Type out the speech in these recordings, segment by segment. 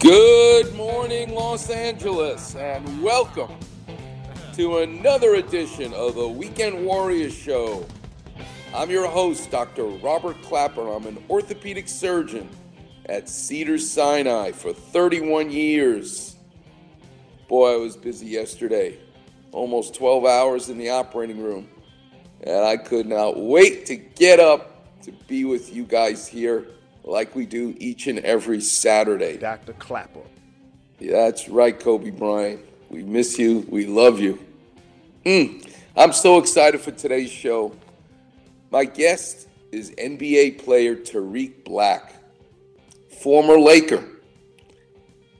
Good morning, Los Angeles, and welcome to another edition of the Weekend Warriors Show. I'm your host, Dr. Robert Clapper. I'm an orthopedic surgeon at Cedar Sinai for 31 years. Boy, I was busy yesterday. Almost 12 hours in the operating room. And I could not wait to get up to be with you guys here like we do each and every Saturday. Dr. Clapper. Yeah, that's right, Kobe Bryant. We miss you. We love you. Mm. I'm so excited for today's show. My guest is NBA player Tarik Black, former Laker.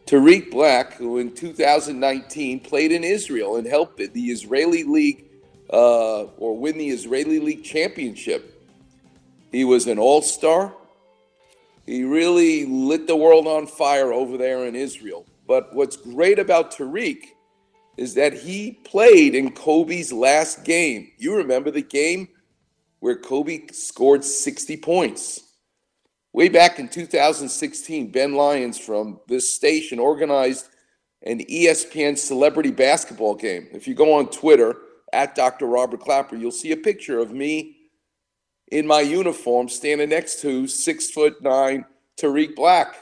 Tarik Black, who in 2019 played in Israel and helped the Israeli League uh, or win the Israeli League championship. He was an all star, he really lit the world on fire over there in Israel. But what's great about Tarik is that he played in Kobe's last game. You remember the game where Kobe scored 60 points. Way back in 2016, Ben Lyons from this station organized an ESPN celebrity basketball game. If you go on Twitter at Dr. Robert Clapper, you'll see a picture of me in my uniform standing next to six foot nine Tarik Black.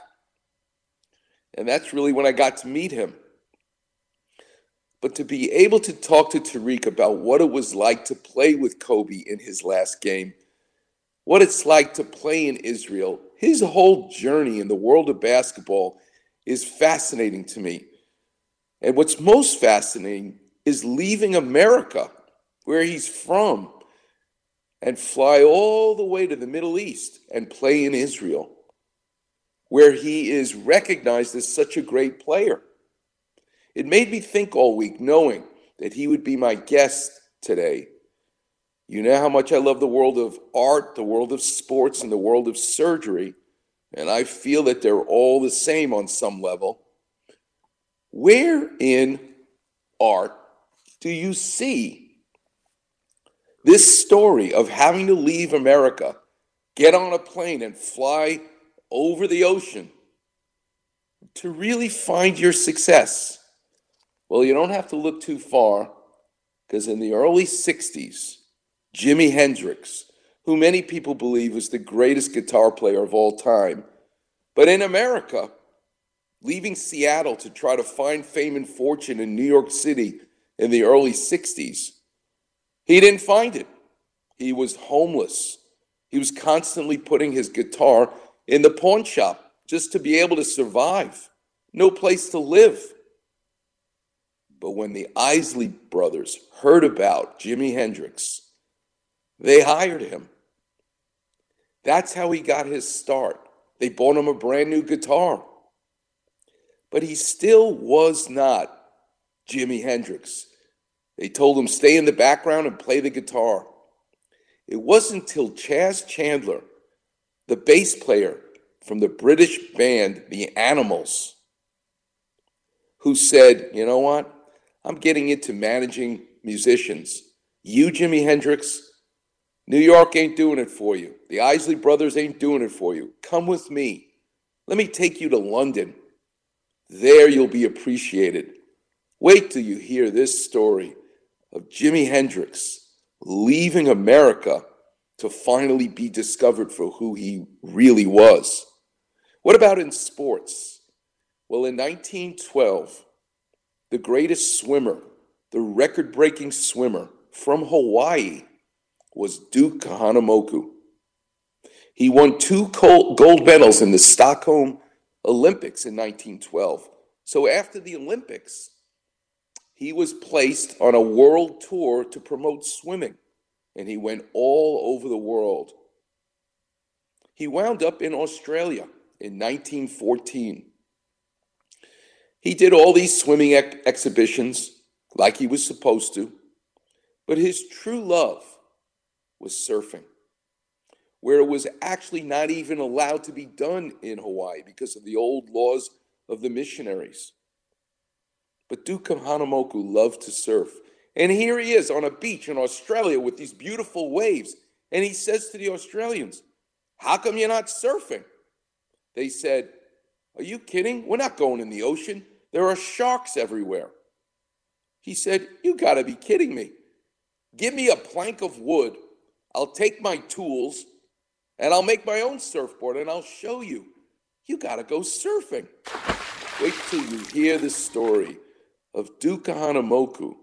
And that's really when I got to meet him. But to be able to talk to Tarik about what it was like to play with Kobe in his last game, what it's like to play in Israel, his whole journey in the world of basketball is fascinating to me. And what's most fascinating is leaving America, where he's from, and fly all the way to the Middle East and play in Israel, where he is recognized as such a great player. It made me think all week knowing that he would be my guest today. You know how much I love the world of art, the world of sports, and the world of surgery, and I feel that they're all the same on some level. Where in art do you see this story of having to leave America, get on a plane, and fly over the ocean to really find your success? Well, you don't have to look too far because in the early 60s, Jimi Hendrix, who many people believe was the greatest guitar player of all time, but in America, leaving Seattle to try to find fame and fortune in New York City in the early 60s, he didn't find it. He was homeless. He was constantly putting his guitar in the pawn shop just to be able to survive. No place to live. But when the Isley brothers heard about Jimi Hendrix, they hired him. That's how he got his start. They bought him a brand new guitar. But he still was not Jimi Hendrix. They told him stay in the background and play the guitar. It wasn't until Chas Chandler, the bass player from the British band The Animals, who said, You know what? I'm getting into managing musicians. You, Jimi Hendrix, New York ain't doing it for you. The Isley Brothers ain't doing it for you. Come with me. Let me take you to London. There you'll be appreciated. Wait till you hear this story of Jimi Hendrix leaving America to finally be discovered for who he really was. What about in sports? Well, in 1912, the greatest swimmer, the record breaking swimmer from Hawaii, was Duke Kahanamoku. He won two gold medals in the Stockholm Olympics in 1912. So after the Olympics, he was placed on a world tour to promote swimming. and he went all over the world. He wound up in Australia in 1914. He did all these swimming ex- exhibitions like he was supposed to, but his true love was surfing, where it was actually not even allowed to be done in Hawaii because of the old laws of the missionaries. But Duke Kahanamoku loved to surf. And here he is on a beach in Australia with these beautiful waves. And he says to the Australians, How come you're not surfing? They said, Are you kidding? We're not going in the ocean. There are sharks everywhere. He said, You got to be kidding me. Give me a plank of wood. I'll take my tools and I'll make my own surfboard and I'll show you. You got to go surfing. Wait till you hear the story of Duke Kahanamoku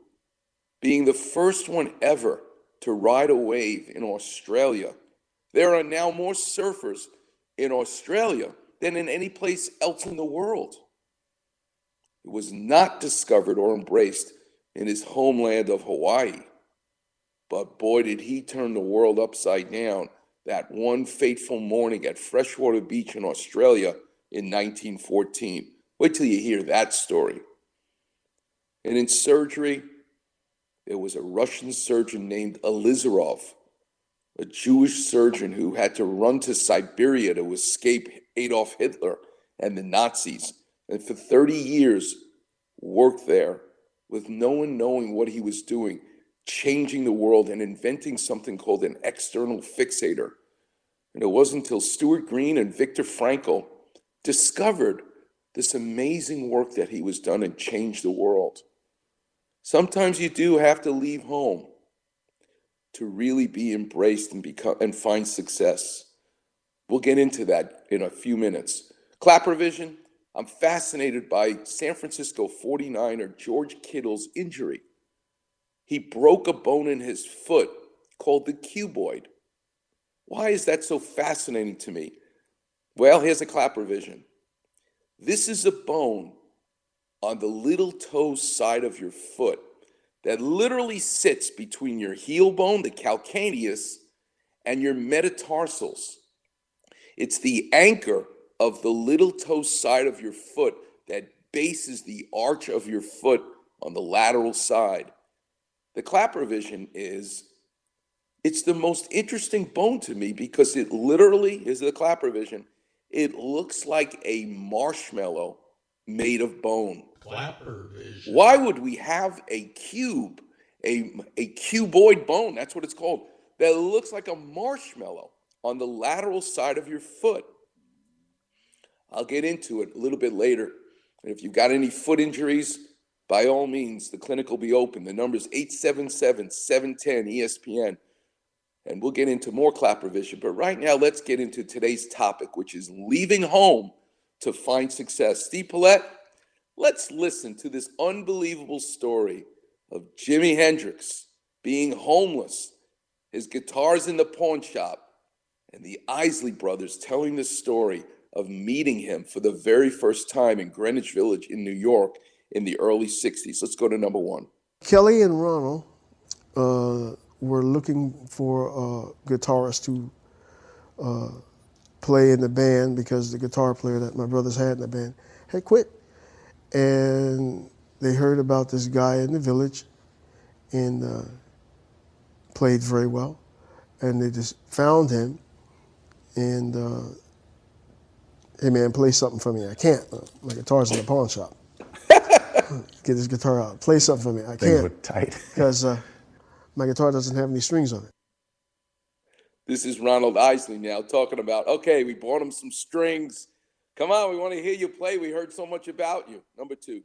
being the first one ever to ride a wave in Australia. There are now more surfers in Australia than in any place else in the world. It was not discovered or embraced in his homeland of Hawaii. But boy, did he turn the world upside down that one fateful morning at Freshwater Beach in Australia in 1914. Wait till you hear that story. And in surgery, there was a Russian surgeon named Ilizarov, a Jewish surgeon who had to run to Siberia to escape Adolf Hitler and the Nazis. And for 30 years, worked there with no one knowing what he was doing, changing the world and inventing something called an external fixator. And it wasn't until Stuart Green and Victor Frankel discovered this amazing work that he was done and changed the world. Sometimes you do have to leave home to really be embraced and become and find success. We'll get into that in a few minutes. Clapper Vision, I'm fascinated by San Francisco 49er George Kittle's injury. He broke a bone in his foot called the cuboid. Why is that so fascinating to me? Well, here's a Clapper Vision. This is a bone on the little toe side of your foot that literally sits between your heel bone, the calcaneus, and your metatarsals. It's the anchor of the little toe side of your foot that bases the arch of your foot on the lateral side. The clapper vision is it's the most interesting bone to me because it literally is the clapper vision. It looks like a marshmallow made of bone. Clapper vision. Why would we have a cube, a, a cuboid bone, that's what it's called, that looks like a marshmallow on the lateral side of your foot? I'll get into it a little bit later. And if you've got any foot injuries, by all means, the clinic will be open. The number is 877 710 ESPN. And we'll get into more clapper vision. But right now, let's get into today's topic, which is leaving home to find success. Steve Paulette, let's listen to this unbelievable story of Jimi Hendrix being homeless, his guitars in the pawn shop, and the Isley brothers telling the story of meeting him for the very first time in Greenwich Village in New York in the early 60s. Let's go to number one. Kelly and Ronald uh, were looking for a guitarist to uh, play in the band because the guitar player that my brothers had in the band had quit. And they heard about this guy in the village and uh, played very well. And they just found him and, uh, hey man, play something for me. I can't. My guitar's in the pawn shop. Get this guitar out. Play something for me. I Things can't tight. because uh, my guitar doesn't have any strings on it. This is Ronald Isley now talking about, okay, we bought him some strings. Come on, we want to hear you play. We heard so much about you. Number two.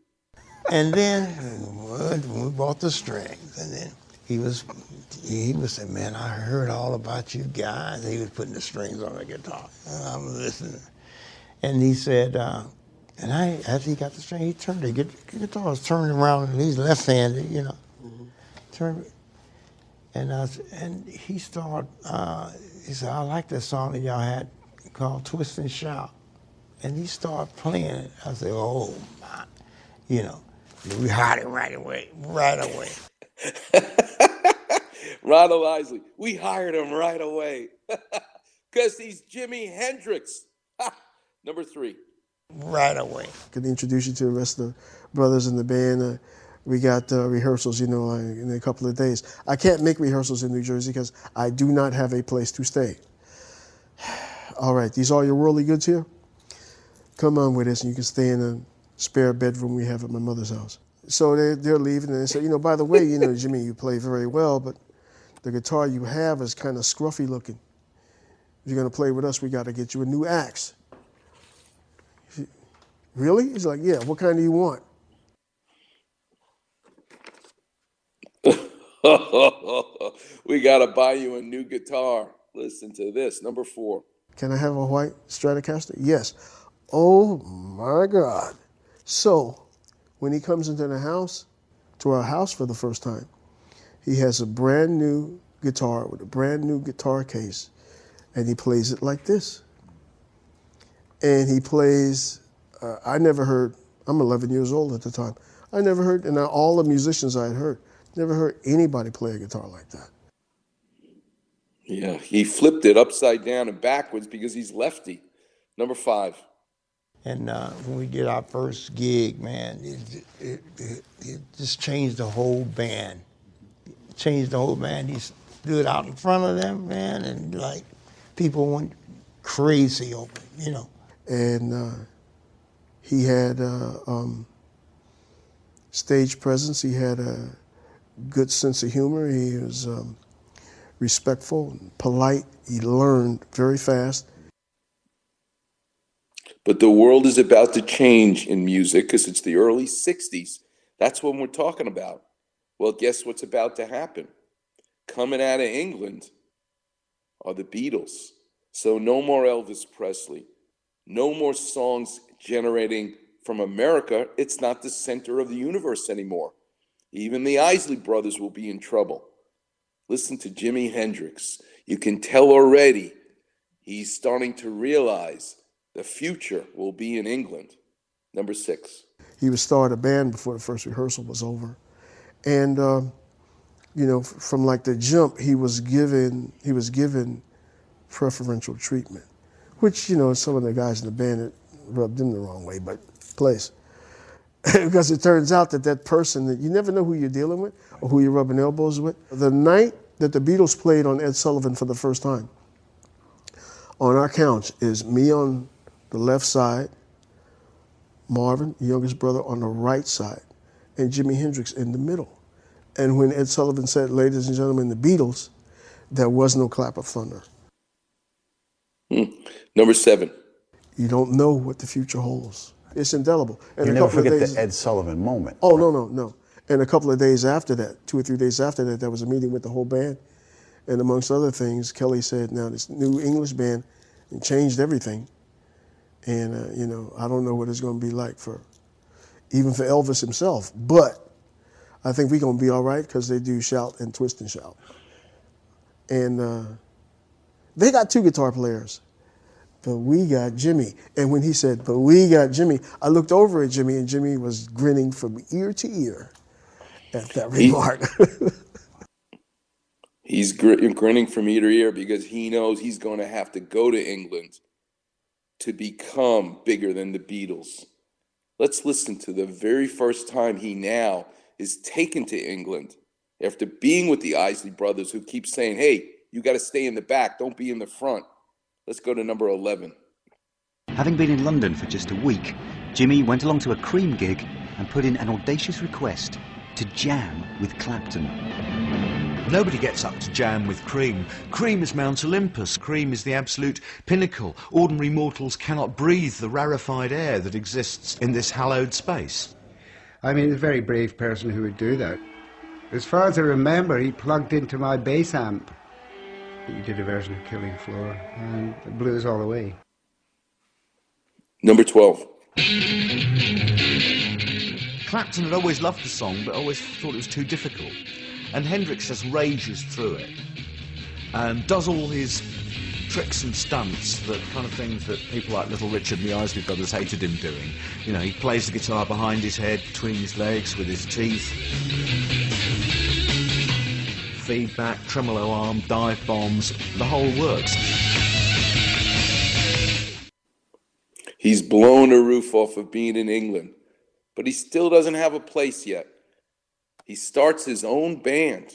And then well, we bought the strings, and then he was he was saying, "Man, I heard all about you guys." He was putting the strings on the guitar. And I'm listening, and he said, uh, and I after he got the string, he turned the gu- guitar was turning around, and he's left-handed, you know, turned, and I was, and he started. Uh, he said, "I like that song that y'all had called Twist and Shout," and he started playing it. I said, "Oh my," you know. We hired him right away, right away. Ronald Isley. We hired him right away because he's Jimi Hendrix. Number three. Right away. Can introduce you to the rest of the brothers in the band. Uh, we got uh, rehearsals, you know, uh, in a couple of days. I can't make rehearsals in New Jersey because I do not have a place to stay. all right, these are your worldly goods here. Come on with us, and you can stay in the spare bedroom we have at my mother's house. So they, they're leaving, and they say, you know, by the way, you know, Jimi, you play very well, but the guitar you have is kind of scruffy looking. If you're going to play with us, we got to get you a new axe. Really? He's like, yeah, what kind do you want? we got to buy you a new guitar. Listen to this. Number four. Can I have a white Stratocaster? Yes. Oh my God. So when he comes into the house, to our house for the first time, he has a brand new guitar with a brand new guitar case, and he plays it like this. And he plays, uh, I never heard, I'm 11 years old at the time. I never heard, and all the musicians I had heard, never heard anybody play a guitar like that. Yeah, he flipped it upside down and backwards because he's lefty. Number five. And uh, when we did our first gig, man, it, it, it, it just changed the whole band. changed the whole band. He stood out in front of them, man, and like people went crazy over, it, you know. And uh, he had uh, um, stage presence. He had a good sense of humor. He was um, respectful, polite. He learned very fast. But the world is about to change in music because it's the early 60s. That's when we're talking about. Well, guess what's about to happen? Coming out of England are the Beatles. So no more Elvis Presley. No more songs generating from America. It's not the center of the universe anymore. Even the Isley brothers will be in trouble. Listen to Jimi Hendrix. You can tell already he's starting to realize the future will be in England. Number six. He was start a band before the first rehearsal was over. And, uh, you know, from like the jump, he was given, he was given preferential treatment, which, you know, some of the guys in the band, it rubbed him the wrong way, but place. because it turns out that that person that you never know who you're dealing with or who you're rubbing elbows with. The night that the Beatles played on Ed Sullivan for the first time, on our couch is me on the left side, Marvin, the youngest brother, on the right side, and Jimi Hendrix in the middle. And when Ed Sullivan said, ladies and gentlemen, the Beatles, there was no clap of thunder. Hmm. Number seven. You don't know what the future holds. It's indelible. And you never forget days, the Ed Sullivan moment. Oh, no, no, no. And a couple of days after that, two or three days after that, there was a meeting with the whole band. And amongst other things, Kelly said, now this new English band changed everything. And, uh, you know, I don't know what it's going to be like for, even for Elvis himself. But I think we're going to be all right because they do shout and twist and shout. And uh, they got two guitar players, but we got Jimi. And when he said, but we got Jimi, I looked over at Jimi and Jimi was grinning from ear to ear at that remark. he's gr- grinning from ear to ear because he knows he's going to have to go to England to become bigger than the Beatles. Let's listen to the very first time he now is taken to England after being with the Isley brothers who keep saying, hey, you got to stay in the back, don't be in the front. Let's go to number 11. Having been in London for just a week, Jimi went along to a Cream gig and put in an audacious request to jam with Clapton. Nobody gets up to jam with Cream. Cream is Mount Olympus. Cream is the absolute pinnacle. Ordinary mortals cannot breathe the rarefied air that exists in this hallowed space. I mean, a very brave person who would do that. As far as I remember, he plugged into my bass amp. He did a version of Killing Floor, and it blew us all away. Number 12. Clapton had always loved the song, but always thought it was too difficult. And Hendrix just rages through it and does all his tricks and stunts, the kind of things that people like Little Richard and the Isley Brothers hated him doing. You know, he plays the guitar behind his head, between his legs, with his teeth. feedback, tremolo arm, dive bombs, the whole works. He's blown the roof off of being in England, but he still doesn't have a place yet. He starts his own band,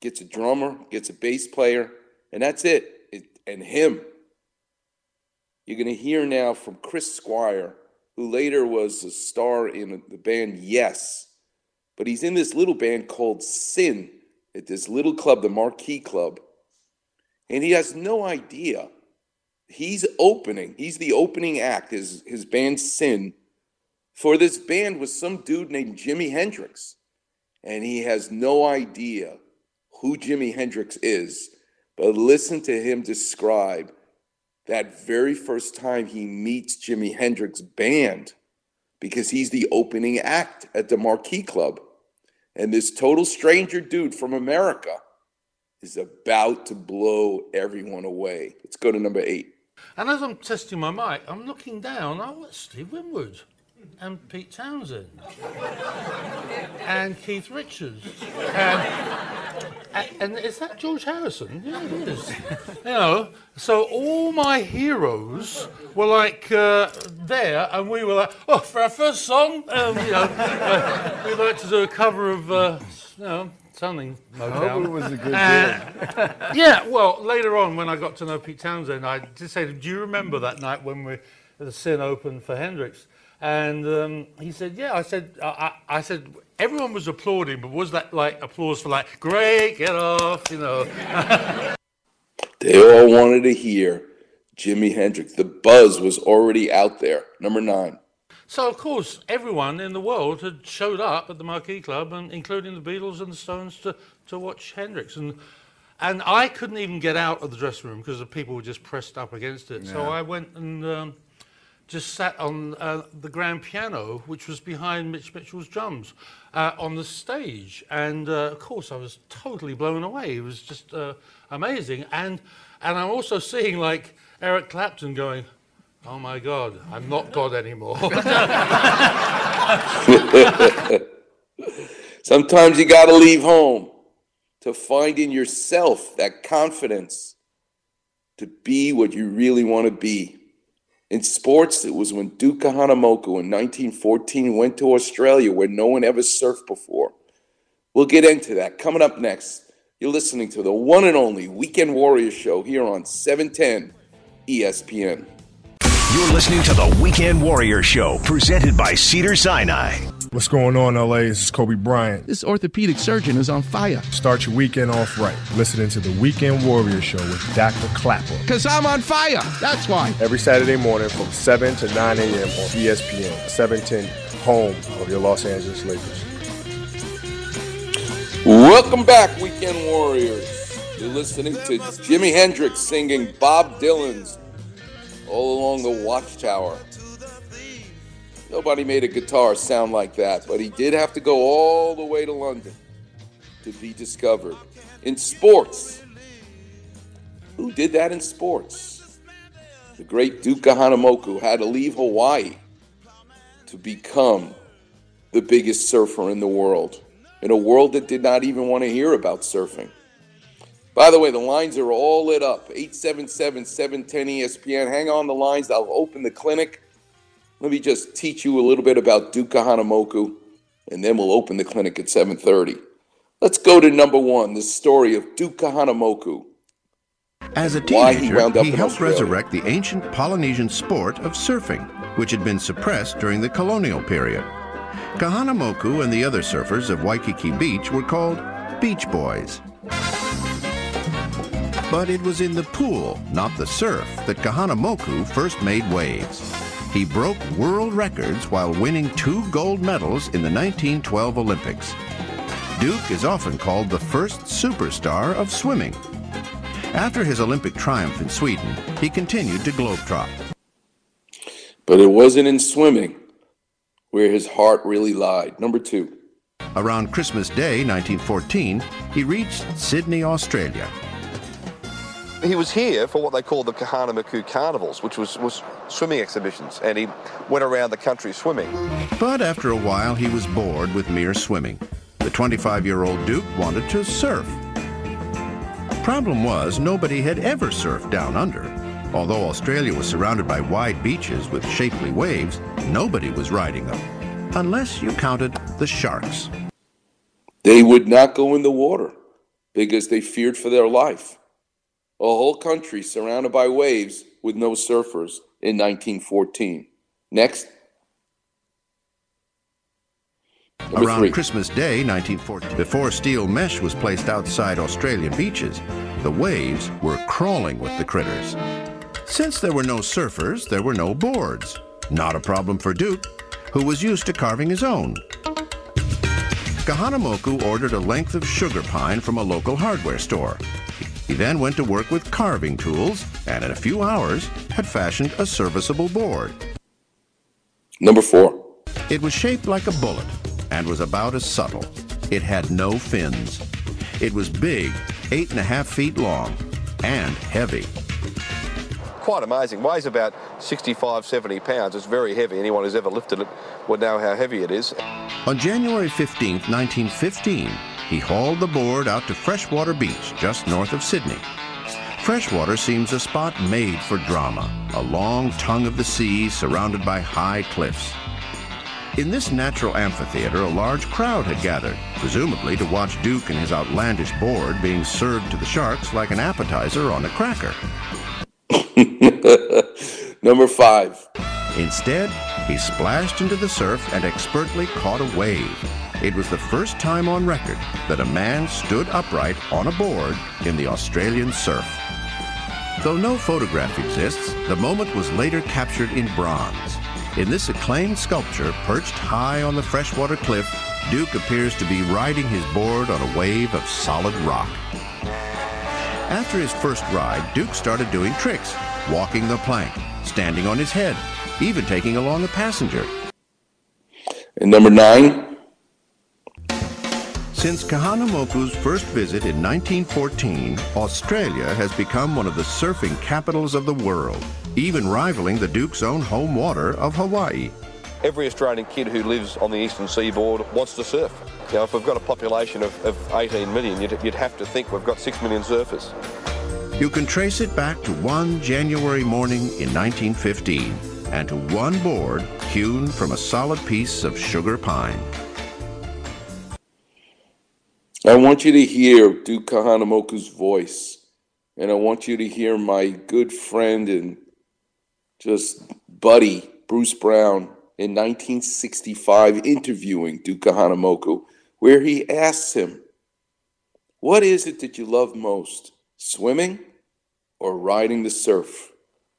gets a drummer, gets a bass player, and that's it. it and him. You're going to hear now from Chris Squire, who later was a star in the band Yes. But he's in this little band called Syn at this little club, the Marquee Club. And he has no idea. He's opening, he's the opening act, his, his band Syn, for this band was some dude named Jimi Hendrix. And he has no idea who Jimi Hendrix is. But listen to him describe that very first time he meets Jimi Hendrix band because he's the opening act at the Marquee Club. And this total stranger dude from America is about to blow everyone away. Let's go to number eight. And as I'm testing my mic, I'm looking down. Oh, it's Steve Winwood and Pete Townshend and Keith Richards. And, and, is that George Harrison? Yeah, it is. you know, so all my heroes were like uh, there, and we were like, oh, for our first song, um, you know, uh, we'd like to do a cover of, uh, you know, something Motown. I hope it was a good Uh, yeah, well, later on when I got to know Pete Townshend, I did say, do you remember that night when we the Syn opened for Hendrix? And um, he said, yeah. I said, I, I, I said, everyone was applauding, but was that like applause for like, great, get off, you know? They all wanted to hear Jimi Hendrix. The buzz was already out there. Number nine. So of course, everyone in the world had showed up at the Marquee Club, and including the Beatles and the Stones, to, to watch Hendrix. And and I couldn't even get out of the dressing room because the people were just pressed up against it. So I went and um, just sat on uh, the grand piano, which was behind Mitch Mitchell's drums, uh, on the stage. And uh, of course, I was totally blown away. It was just uh, amazing. And and I'm also seeing like Eric Clapton going. Oh my God, I'm not God anymore. Sometimes you got to leave home to find in yourself that confidence to be what you really want to be. In sports, it was when Duke Kahanamoku in 1914 went to Australia where no one ever surfed before. We'll get into that coming up next. You're listening to the one and only Weekend Warrior Show here on 710 ESPN. You're listening to the Weekend Warrior Show, presented by Cedar Sinai. What's going on, LA? This is Kobe Bryant. This orthopedic surgeon is on fire. Start your weekend off right. Listening to the Weekend Warrior Show with Dr. Clapper. Because I'm on fire. That's why. Every Saturday morning from 7 to 9 a.m. on ESPN, 710, home of your Los Angeles Lakers. Welcome back, Weekend Warriors. You're listening to Jimi Hendrix singing Bob Dylan's All Along the Watchtower. Nobody made a guitar sound like that, but he did have to go all the way to London to be discovered. In sports, who did that in sports? The great Duke Kahanamoku had to leave Hawaii to become the biggest surfer in the world, in a world that did not even want to hear about surfing. By the way, the lines are all lit up 877 710 ESPN. Hang on the lines, I'll open the clinic. Let me just teach you a little bit about Duke Kahanamoku, and then we'll open the clinic at 7:30. Let's go to number one, the story of Duke Kahanamoku. As a Why he teenager, he helped Australia. resurrect the ancient Polynesian sport of surfing, which had been suppressed during the colonial period. Kahanamoku and the other surfers of Waikiki Beach were called Beach Boys. But it was in the pool, not the surf, that Kahanamoku first made waves. He broke world records while winning two gold medals in the 1912 Olympics. Duke is often called the first superstar of swimming. After his Olympic triumph in Sweden, he continued to globetrot. But it wasn't in swimming where his heart really lied. Number two. Around Christmas Day 1914, he reached Sydney, Australia. He was here for what they called the Kahanamoku Carnivals, which was, was swimming exhibitions, and he went around the country swimming. But after a while, he was bored with mere swimming. The 25 year old Duke wanted to surf. problem was nobody had ever surfed down under. Although Australia was surrounded by wide beaches with shapely waves, nobody was riding them, unless you counted the sharks. They would not go in the water because they feared for their life. A whole country surrounded by waves with no surfers in 1914. Next. Number Around three. Christmas Day, 1914, before steel mesh was placed outside Australian beaches, the waves were crawling with the critters. Since there were no surfers, there were no boards. Not a problem for Duke, who was used to carving his own. Kahanamoku ordered a length of sugar pine from a local hardware store. He then went to work with carving tools and in a few hours had fashioned a serviceable board. Number four. It was shaped like a bullet and was about as subtle. It had no fins. It was big, eight and a half feet long, and heavy. Quite amazing. Weighs about 65, 70 pounds. It's very heavy. Anyone who's ever lifted it would know how heavy it is. On January 15, 1915, he hauled the board out to Freshwater Beach, just north of Sydney. Freshwater seems a spot made for drama, a long tongue of the sea surrounded by high cliffs. In this natural amphitheater, a large crowd had gathered, presumably to watch Duke and his outlandish board being served to the sharks like an appetizer on a cracker. Number five. Instead, he splashed into the surf and expertly caught a wave. It was the first time on record that a man stood upright on a board in the Australian surf. Though no photograph exists, the moment was later captured in bronze. In this acclaimed sculpture, perched high on the freshwater cliff, Duke appears to be riding his board on a wave of solid rock. After his first ride, Duke started doing tricks, walking the plank, standing on his head, even taking along a passenger. And number nine. Since Kahanamoku's first visit in 1914, Australia has become one of the surfing capitals of the world, even rivaling the Duke's own home water of Hawaii. Every Australian kid who lives on the eastern seaboard wants to surf. You know, if we've got a population of, of 18 million, you'd, you'd have to think we've got 6 million surfers. You can trace it back to one January morning in 1915 and to one board hewn from a solid piece of sugar pine. I want you to hear Duke Kahanamoku's voice, and I want you to hear my good friend and just buddy, Bruce Brown, in 1965 interviewing Duke Kahanamoku, where he asks him, What is it that you love most, swimming or riding the surf?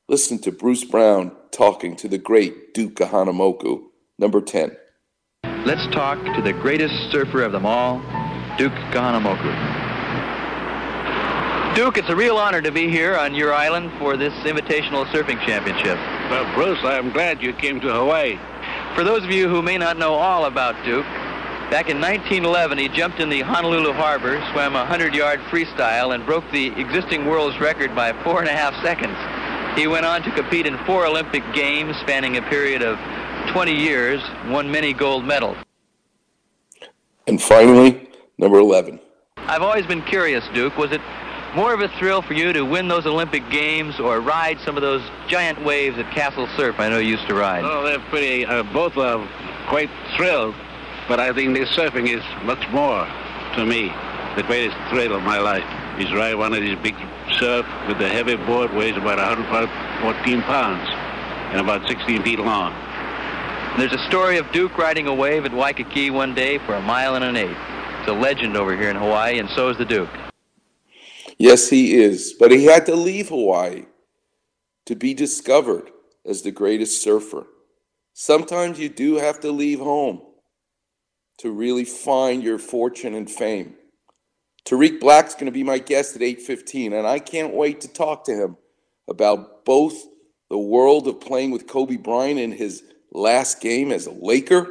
Listen to Bruce Brown talking to the great Duke Kahanamoku, number 10. Let's talk to the greatest surfer of them all, Duke Kahanamoku. Duke, it's a real honor to be here on your island for this Invitational Surfing Championship. Well, Bruce, I'm glad you came to Hawaii. For those of you who may not know all about Duke, back in 1911 he jumped in the Honolulu Harbor, swam a 100-yard freestyle, and broke the existing world's record by four and a half seconds. He went on to compete in four Olympic Games spanning a period of 20 years, won many gold medals. And finally, number 11. I've always been curious, Duke. Was it more of a thrill for you to win those Olympic Games or ride some of those giant waves at Castle Surf I know you used to ride? Oh, they're pretty, uh, both are quite thrilled, but I think the surfing is much more, to me, the greatest thrill of my life. Is ride one of these big surf with the heavy board, weighs about 114 pounds and about 16 feet long. There's a story of Duke riding a wave at Waikiki one day for a mile and an eighth. It's a legend over here in Hawaii, and so is the Duke. Yes, he is. But he had to leave Hawaii to be discovered as the greatest surfer. Sometimes you do have to leave home to really find your fortune and fame. Tarik Black's going to be my guest at 8:15 and I can't wait to talk to him about both the world of playing with Kobe Bryant in his last game as a Laker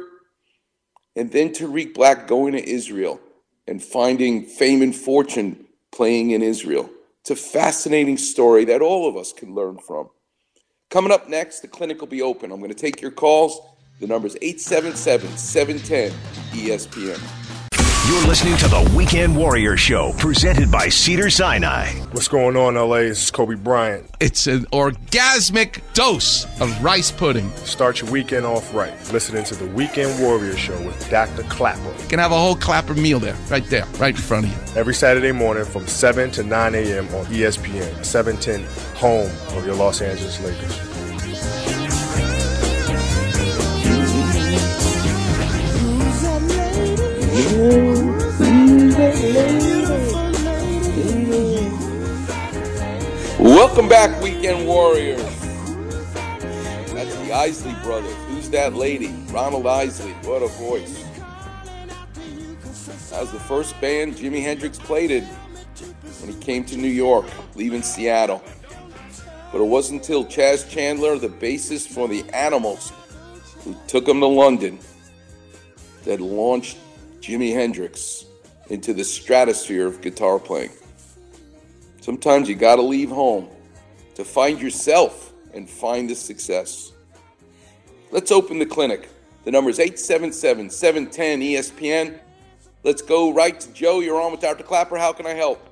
and then Tarik Black going to Israel and finding fame and fortune playing in Israel. It's a fascinating story that all of us can learn from. Coming up next, the clinic will be open. I'm going to take your calls. The number is 877 710 ESPN. You're listening to the Weekend Warrior Show, presented by Cedar Sinai. What's going on, LA? This is Kobe Bryant. It's an orgasmic dose of rice pudding. Start your weekend off right. Listening to the Weekend Warrior Show with Dr. Clapper. You can have a whole clapper meal there, right there, right in front of you. Every Saturday morning from 7 to 9 a.m. on ESPN, 710, home of your Los Angeles Lakers. Welcome back, Weekend Warriors. That's the Isley brothers. Who's that lady? Ronald Isley. What a voice. That was the first band Jimi Hendrix played in when he came to New York, leaving Seattle. But it wasn't until Chas Chandler, the bassist for the Animals, who took him to London, that launched Jimi Hendrix into the stratosphere of guitar playing. Sometimes you got to leave home to find yourself and find the success. Let's open the clinic. The number is 877 710 ESPN. Let's go right to Joe. You're on with Dr. Clapper. How can I help?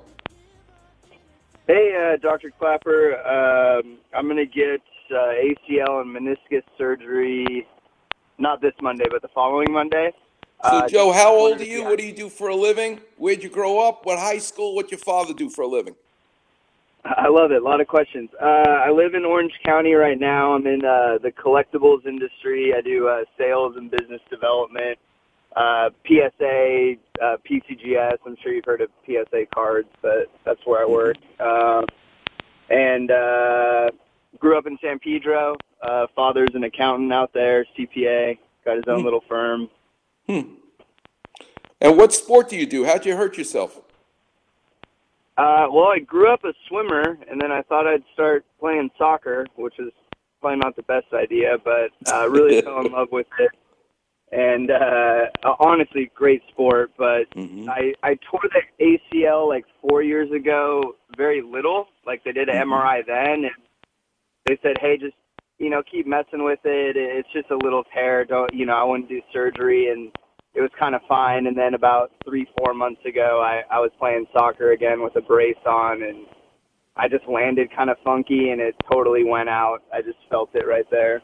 Hey, uh, Dr. Clapper. Um, I'm going to get uh, ACL and meniscus surgery not this Monday, but the following Monday. So, Uh, Joe, how old are you? What do you do for a living? Where'd you grow up? What high school? What your father do for a living? I love it. A lot of questions. Uh, I live in Orange County right now. I'm in uh, the collectibles industry. I do uh, sales and business development, uh, PSA, uh, PCGS. I'm sure you've heard of PSA cards, but that's where I work. Um and uh, grew up in San Pedro. Uh, father's an accountant out there, CPA. Got his own little firm. Hmm. And what sport do you do? How'd you hurt yourself? Uh, well, I grew up a swimmer, and then I thought I'd start playing soccer, which is probably not the best idea, but uh, really fell in love with it. And uh, honestly, great sport. But I I tore the ACL like four years ago, very little. Like they did an MRI then, and they said, hey, just you know, keep messing with it. It's just a little tear. Don't you know? I wouldn't do surgery, and it was kind of fine. And then about three, four months ago, I I was playing soccer again with a brace on, and I just landed kind of funky, and it totally went out. I just felt it right there.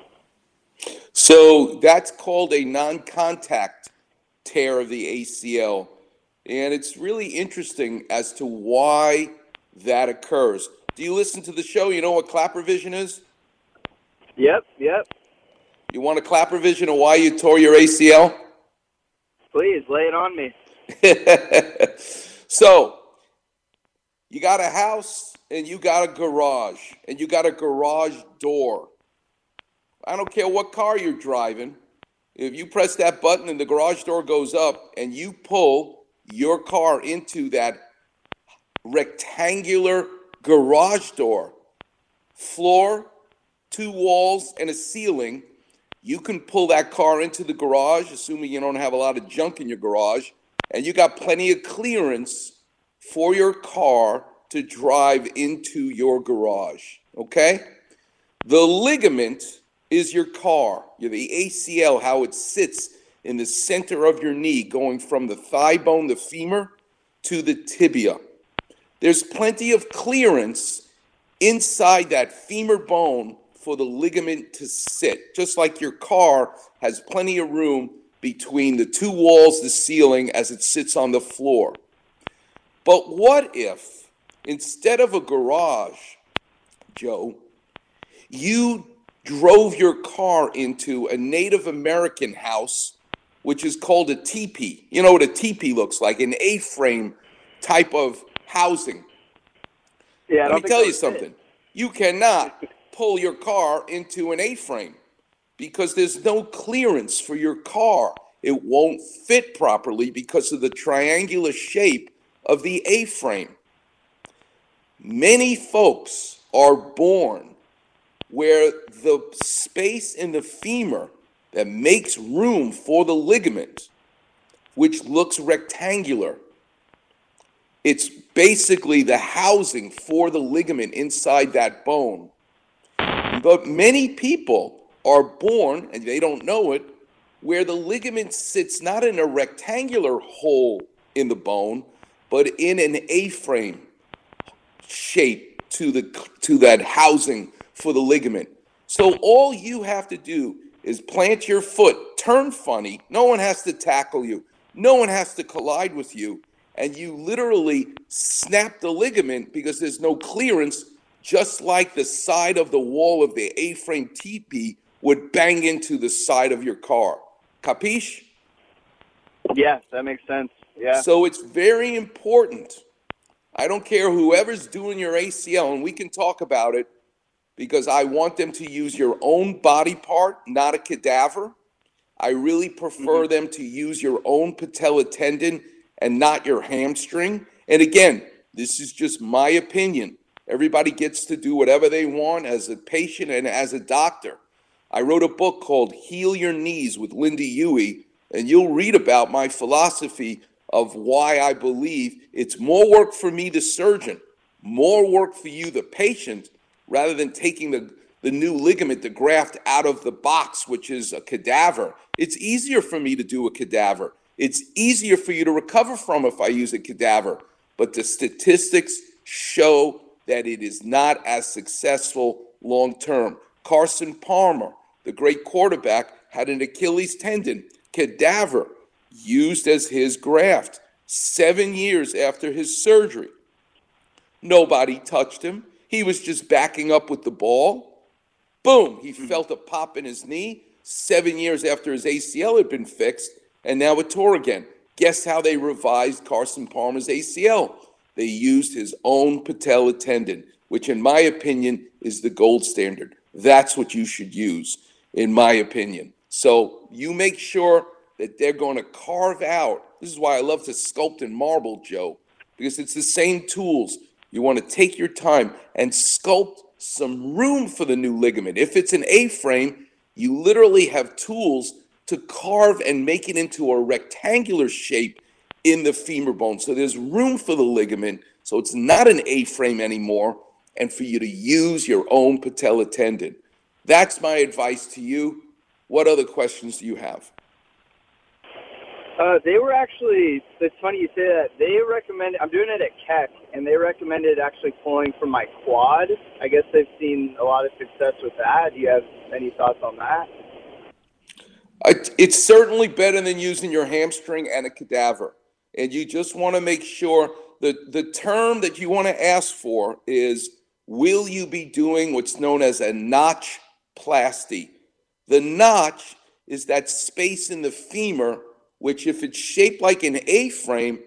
So that's called a non contact tear of the ACL. And it's really interesting as to why that occurs. Do you listen to the show? You know what clapper vision is? Yep, yep. You want a clapper vision of why you tore your ACL? Please lay it on me. so, you got a house and you got a garage and you got a garage door. I don't care what car you're driving. If you press that button and the garage door goes up and you pull your car into that rectangular garage door, floor, two walls, and a ceiling, you can pull that car into the garage, assuming you don't have a lot of junk in your garage, and you got plenty of clearance for your car to drive into your garage. Okay? The ligament is your car, You're the ACL, how it sits in the center of your knee, going from the thigh bone, the femur, to the tibia. There's plenty of clearance inside that femur bone for the ligament to sit, just like your car has plenty of room between the two walls, the ceiling, as it sits on the floor. But what if, instead of a garage, Joe, you drove your car into a Native American house, which is called a teepee. You know what a teepee looks like, an A frame type of housing. Yeah, Let me tell you something. You cannot pull your car into an A frame because there's no clearance for your car. It won't fit properly because of the triangular shape of the A frame. Many folks are born where the space in the femur that makes room for the ligament, which looks rectangular, it's basically the housing for the ligament inside that bone. But many people are born, and they don't know it, where the ligament sits not in a rectangular hole in the bone, but in an A-frame shape to the to that housing for the ligament. So all you have to do is plant your foot, turn funny. No one has to tackle you. No one has to collide with you, and you literally snap the ligament because there's no clearance, just like the side of the wall of the A-frame teepee would bang into the side of your car. Capiche? Yeah, that makes sense. Yeah. So it's very important. I don't care whoever's doing your ACL, and we can talk about it because I want them to use your own body part, not a cadaver. I really prefer mm-hmm. them to use your own patella tendon and not your hamstring. And again, this is just my opinion. Everybody gets to do whatever they want as a patient and as a doctor. I wrote a book called Heal Your Knees with Lynda Huey, and you'll read about my philosophy of why I believe it's more work for me, the surgeon, more work for you, the patient, rather than taking the, the new ligament, the graft out of the box, which is a cadaver. It's easier for me to do a cadaver. It's easier for you to recover from if I use a cadaver. But the statistics show that it is not as successful long term. Carson Palmer, the great quarterback, had an Achilles tendon cadaver used as his graft seven years after his surgery. Nobody touched him. He was just backing up with the ball. Boom, he hmm. felt a pop in his knee seven years after his ACL had been fixed, and now it tore again. Guess how they revised Carson Palmer's ACL? They used his own patella tendon, which, in my opinion, is the gold standard. That's what you should use, in my opinion. So you make sure that they're going to carve out. This is why I love to sculpt in marble, Joe, because it's the same tools. You want to take your time and sculpt some room for the new ligament. If it's an A frame, you literally have tools to carve and make it into a rectangular shape in the femur bone. So there's room for the ligament. So it's not an A frame anymore, and for you to use your own patella tendon. That's my advice to you. What other questions do you have? Uh, they were actually. It's funny you say that. They recommended. I'm doing it at Keck, and they recommended actually pulling from my quad. I guess they've seen a lot of success with that. Do you have any thoughts on that? It's certainly better than using your hamstring and a cadaver. And you just want to make sure that the term that you want to ask for is will you be doing what's known as a notch plasty? The notch is that space in the femur, which, if it's shaped like an A frame,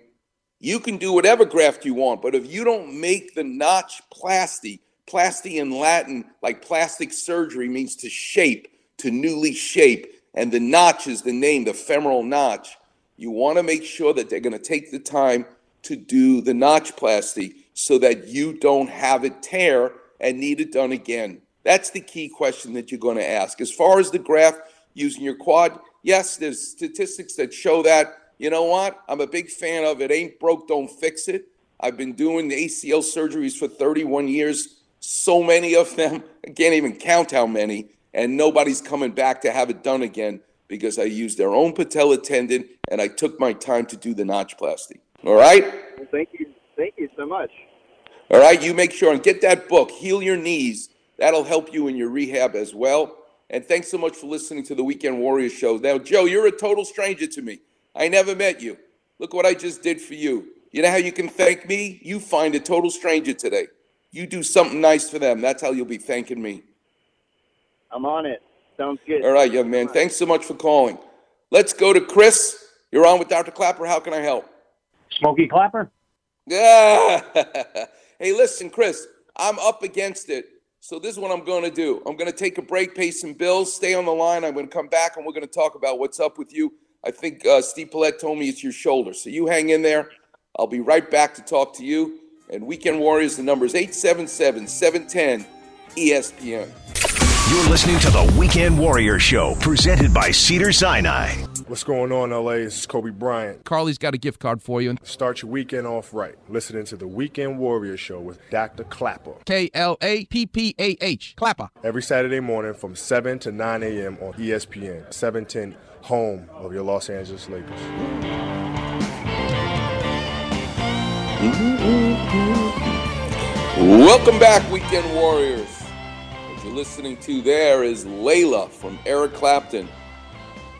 you can do whatever graft you want. But if you don't make the notch plasty, plasty in Latin, like plastic surgery, means to shape, to newly shape. And the notch is the name, the femoral notch. You want to make sure that they're going to take the time to do the notch plasty so that you don't have it tear and need it done again. That's the key question that you're going to ask. As far as the graft using your quad, yes, there's statistics that show that. You know what? I'm a big fan of it. Ain't broke, don't fix it. I've been doing the ACL surgeries for 31 years, so many of them. I can't even count how many. And nobody's coming back to have it done again because I used their own patella tendon and I took my time to do the notch plasty. All right? Well, thank you. Thank you so much. All right, you make sure and get that book, Heal Your Knees. That'll help you in your rehab as well. And thanks so much for listening to the Weekend Warrior Show. Now, Joe, you're a total stranger to me. I never met you. Look what I just did for you. You know how you can thank me? You find a total stranger today. You do something nice for them. That's how you'll be thanking me. I'm on it. Sounds good. All right, young man. Thanks so much for calling. Let's go to Chris. You're on with Dr. Klapper. How can I help? Smokey Klapper? Yeah. hey, listen, Chris, I'm up against it. So this is what I'm going to do. I'm going to take a break, pay some bills, stay on the line. I'm going to come back and we're going to talk about what's up with you. I think uh, Steve Paulette told me it's your shoulder. So you hang in there. I'll be right back to talk to you. And Weekend Warriors, the number is 877 710 ESPN. You're listening to the Weekend Warrior Show, presented by Cedar Sinai. What's going on, LA? This is Kobe Bryant. Carly's got a gift card for you. Start your weekend off right. Listening to the Weekend Warrior Show with Dr. Klapper. K L A P P A H. Klapper. Every Saturday morning from 7 to 9 a.m. on ESPN, 710, home of your Los Angeles Lakers. Welcome back, Weekend Warriors. Listening to there is Layla from Eric Clapton.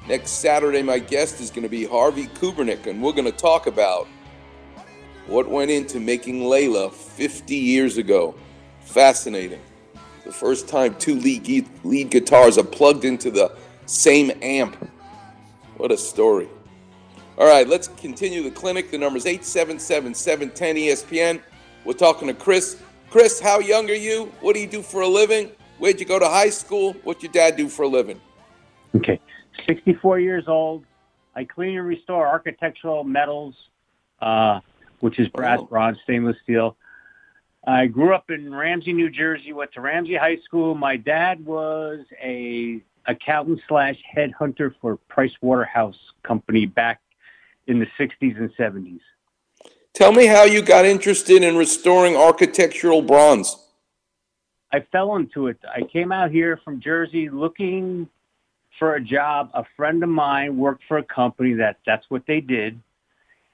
Next Saturday, my guest is going to be Harvey Kubernik, and we're going to talk about what went into making Layla 50 years ago. Fascinating. The first time two lead, lead guitars are plugged into the same amp. What a story. All right, let's continue the clinic. The number is 877 710 ESPN. We're talking to Chris. Chris, how young are you? What do you do for a living? Where'd you go to high school? What'd your dad do for a living? Okay. 64 years old. I clean and restore architectural metals, uh, which is brass, Oh. bronze, stainless steel. I grew up in Ramsey, New Jersey. Went to Ramsey High School. My dad was a accountant slash headhunter for Price Waterhouse Company back in the 60s and 70s. Tell me how you got interested in restoring architectural bronze. I fell into it. I came out here from Jersey looking for a job. A friend of mine worked for a company that that's what they did.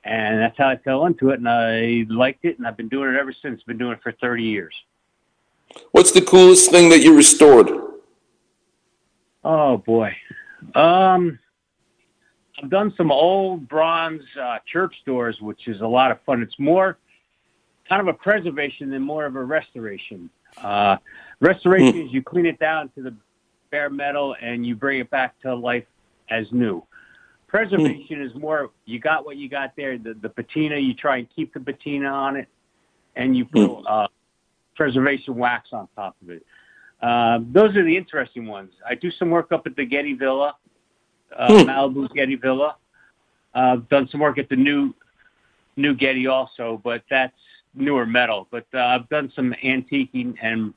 And that's how I fell into it. And I liked it. And I've been doing it ever since. Been doing it for 30 years. What's the coolest thing that you restored? Oh, boy. Um, I've done some old bronze uh, church doors, which is a lot of fun. It's more kind of a preservation than more of a restoration. Uh, restoration is you clean it down to the bare metal and you bring it back to life as new. Preservation is more you got what you got there. The, the patina, you try and keep the patina on it, and you put uh, preservation wax on top of it. Uh, those are the interesting ones. I do some work up at the Getty Villa, uh, Hmm. Malibu Getty Villa. Uh, I've done some work at the new new Getty also, but that's newer metal. But uh, I've done some antiquing and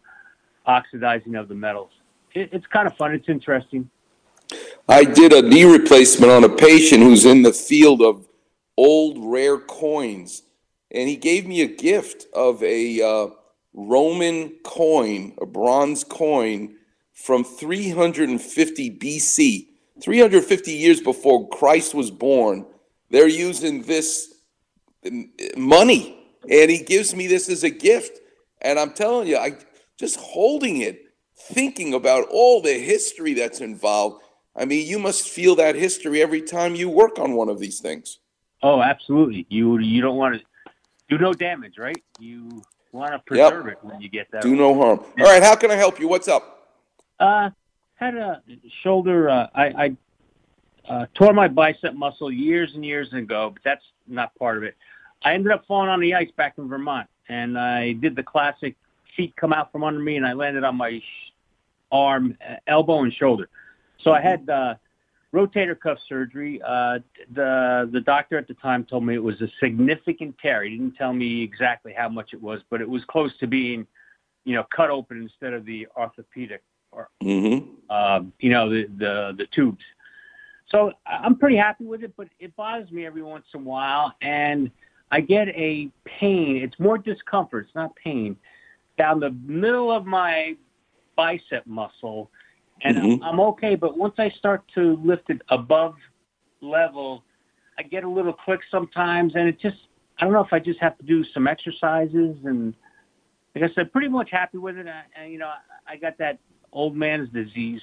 oxidizing of the metals. It, it's kind of fun. It's interesting. I did a knee replacement on a patient who's in the field of old rare coins, and he gave me a gift of a uh, Roman coin, a bronze coin from 350 BC, 350 years before Christ was born. They're using this um, money, and he gives me this as a gift. And I'm telling you, I just holding it, thinking about all the history that's involved. I mean, you must feel that history every time you work on one of these things. Oh, absolutely. You you don't want to do no damage, right? You want to preserve it when you get that. Do no harm. All right, how can I help you? What's up? Uh, had a shoulder. Uh, I, I uh, tore my bicep muscle years and years ago, but that's not part of it. I ended up falling on the ice back in Vermont, and I did the classic feet come out from under me, and I landed on my sh- arm, uh, elbow, and shoulder. So I had uh, rotator cuff surgery. Uh, the the doctor at the time told me it was a significant tear. He didn't tell me exactly how much it was, but it was close to being, you know, cut open instead of the orthopedic or Mm-hmm. um, you know, the, the, the tubes. So I'm pretty happy with it, but it bothers me every once in a while. And I get a pain. It's more discomfort. It's not pain down the middle of my bicep muscle. And I'm- Mhm. I'm okay. But once I start to lift it above level, I get a little click sometimes. And it just, I don't know if I just have to do some exercises. And like I said, pretty much happy with it. I, and, you know, I, I got that old man's disease.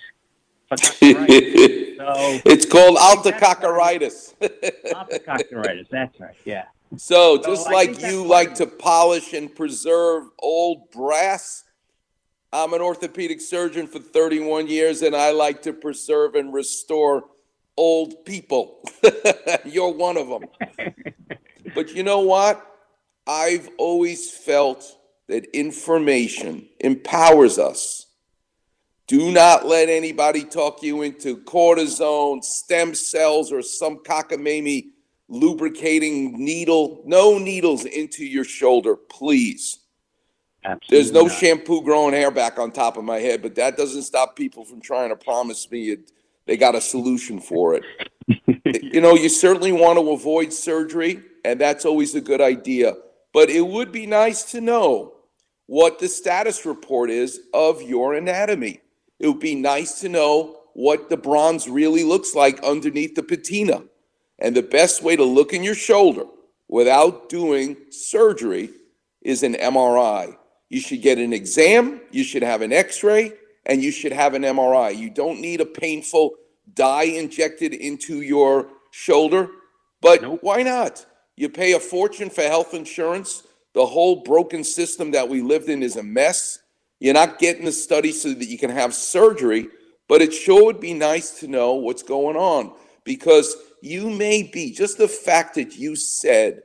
If I got it right. so It's called altococcaritis. Optococcaritis, that's right. Yeah. So, So just I like think that's you part like of to polish and preserve old brass, I'm an orthopedic surgeon for 31 years and I like to preserve and restore old people. You're one of them. but you know what? I've always felt that information empowers us. Do not let anybody talk you into cortisone, stem cells, or some cockamamie lubricating needle. No needles into your shoulder, please. Absolutely There's no not. shampoo growing hair back on top of my head, but that doesn't stop people from trying to promise me it, they got a solution for it. you know, you certainly want to avoid surgery, and that's always a good idea. But it would be nice to know what the status report is of your anatomy. It would be nice to know what the bronze really looks like underneath the patina. And the best way to look in your shoulder without doing surgery is an MRI. You should get an exam, you should have an x ray, and you should have an MRI. You don't need a painful dye injected into your shoulder, but why not? You pay a fortune for health insurance. The whole broken system that we lived in is a mess. You're not getting the study so that you can have surgery, but it sure would be nice to know what's going on because you may be just the fact that you said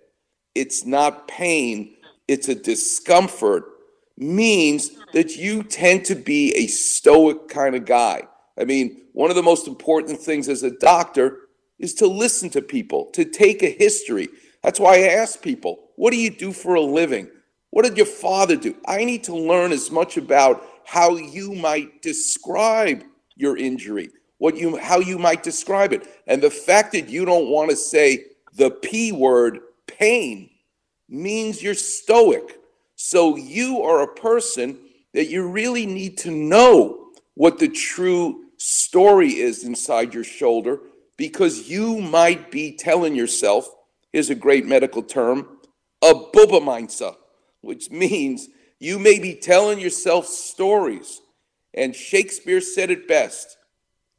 it's not pain, it's a discomfort means that you tend to be a stoic kind of guy. I mean, one of the most important things as a doctor is to listen to people, to take a history. That's why I ask people, what do you do for a living? What did your father do? I need to learn as much about how you might describe your injury, what you how you might describe it. And the fact that you don't want to say the P word, pain, means you're stoic. So you are a person that you really need to know what the true story is inside your shoulder because you might be telling yourself, here's a great medical term, a bubbe meise, which means you may be telling yourself stories. And Shakespeare said it best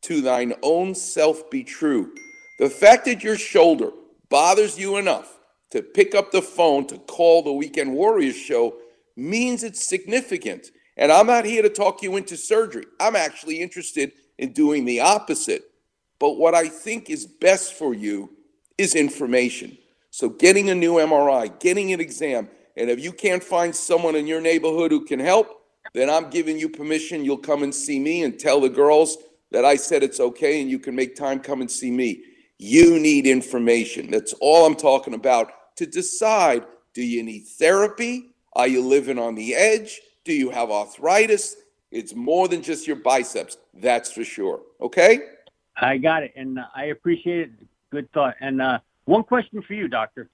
to thine own self be true. The fact that your shoulder bothers you enough to pick up the phone to call the Weekend Warriors show means it's significant. And I'm not here to talk you into surgery. I'm actually interested in doing the opposite. But what I think is best for you is information. So getting a new MRI, getting an exam, and if you can't find someone in your neighborhood who can help, then I'm giving you permission. You'll come and see me and tell the girls that I said it's okay and you can make time come and see me. You need information. That's all I'm talking about to decide do you need therapy? Are you living on the edge? Do you have arthritis? It's more than just your biceps, that's for sure. Okay? I got it, and uh, I appreciate it. Good thought. And uh, one question for you, doctor.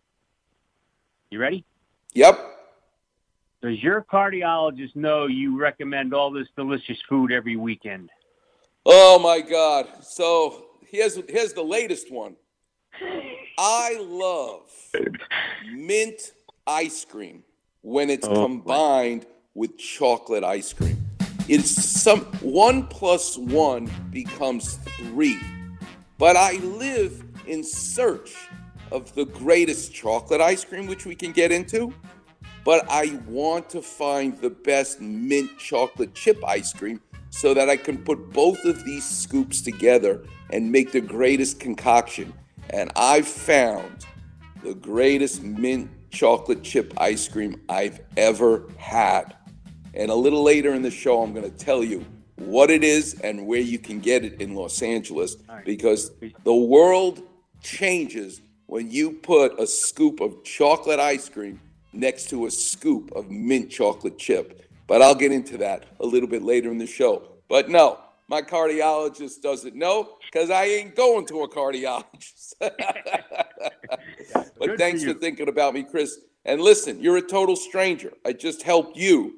You ready? Yep. Does your cardiologist know you recommend all this delicious food every weekend? Oh my God. So here's here's the latest one. I love mint ice cream when it's Oh, combined with chocolate ice cream. It's some one plus one becomes three. But I live in search of the greatest chocolate ice cream, which we can get into. But I want to find the best mint chocolate chip ice cream so that I can put both of these scoops together and make the greatest concoction. And I've found the greatest mint chocolate chip ice cream I've ever had. And a little later in the show, I'm going to tell you what it is and where you can get it in Los Angeles because the world changes when you put a scoop of chocolate ice cream next to a scoop of mint chocolate chip. But I'll get into that a little bit later in the show. But no, my cardiologist doesn't know because I ain't going to a cardiologist. but thanks for thinking about me, Chris. And listen, you're a total stranger. I just helped you.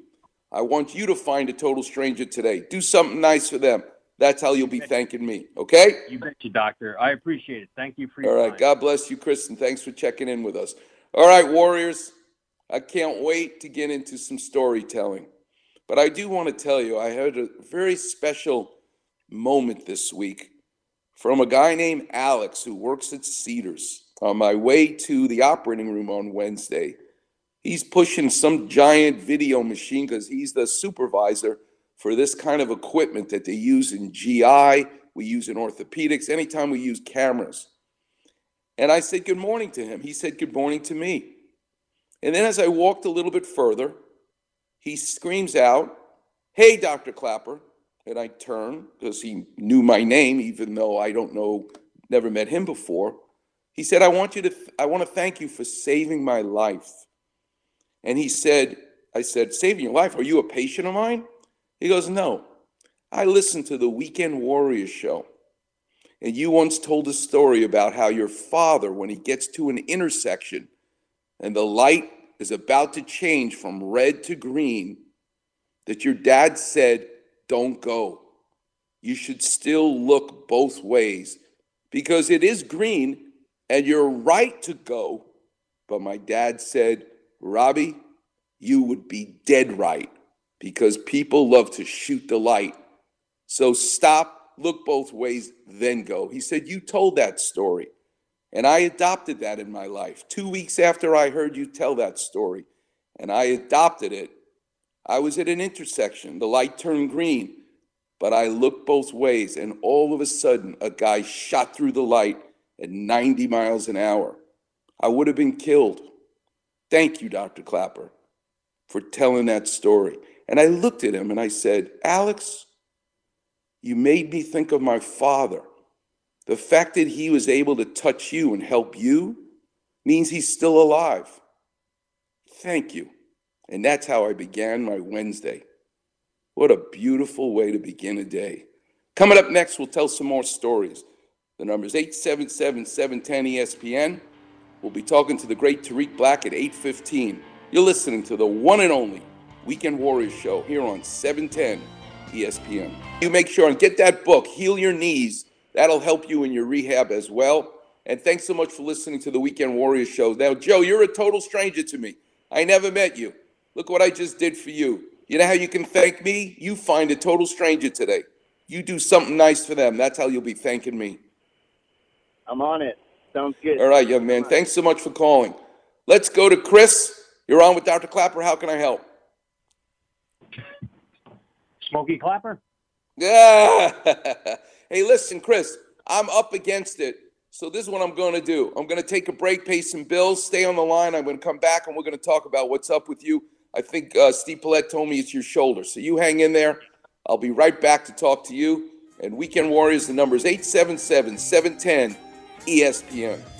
I want you to find a total stranger today. Do something nice for them. That's how you'll be thanking me. Okay? You bet you, doctor. I appreciate it. Thank you for All right. time. God bless you, Chris, and thanks for checking in with us. All right, Warriors. I can't wait to get into some storytelling. But I do want to tell you, I had a very special moment this week from a guy named Alex who works at Cedars on my way to the operating room on Wednesday. He's pushing some giant video machine because he's the supervisor for this kind of equipment that they use in GI, we use in orthopedics, anytime we use cameras. And I said good morning to him. He said good morning to me. And then as I walked a little bit further, he screams out, Hey, Dr. Klapper. And I turn because he knew my name, even though I don't know, never met him before. He said, I want you to, I want to thank you for saving my life. And he said, I said, saving your life? Are you a patient of mine? He goes, No. I listened to the Weekend Warriors show. And you once told a story about how your father, when he gets to an intersection and the light is about to change from red to green, that your dad said, Don't go. You should still look both ways because it is green and you're right to go, but my dad said, Robbie, you would be dead right because people love to shoot the light. So stop, look both ways, then go. He said, You told that story. And I adopted that in my life. Two weeks after I heard you tell that story, and I adopted it, I was at an intersection. The light turned green, but I looked both ways, and all of a sudden, a guy shot through the light at 90 miles an hour. I would have been killed. Thank you, Dr. Klapper, for telling that story. And I looked at him and I said, Alex, you made me think of my father. The fact that he was able to touch you and help you means he's still alive. Thank you. And that's how I began my Wednesday. What a beautiful way to begin a day. Coming up next, we'll tell some more stories. The number is 877 710 ESPN. We'll be talking to the great Tarik Black at 815. You're listening to the one and only Weekend Warriors show here on 710 ESPN. You make sure and get that book, Heal Your Knees. That'll help you in your rehab as well. And thanks so much for listening to the Weekend Warriors show. Now, Joe, you're a total stranger to me. I never met you. Look what I just did for you. You know how you can thank me? You find a total stranger today. You do something nice for them. That's how you'll be thanking me. I'm on it. Sounds good. All right, young man. Thanks so much for calling. Let's go to Chris. You're on with Dr. Klapper. How can I help? Smokey Klapper? Yeah. Hey, listen, Chris, I'm up against it. So this is what I'm going to do. I'm going to take a break, pay some bills, stay on the line. I'm going to come back and we're going to talk about what's up with you. I think uh, Steve Paulette told me it's your shoulder. So you hang in there. I'll be right back to talk to you. And Weekend Warriors, the number is 877 710 ESPN.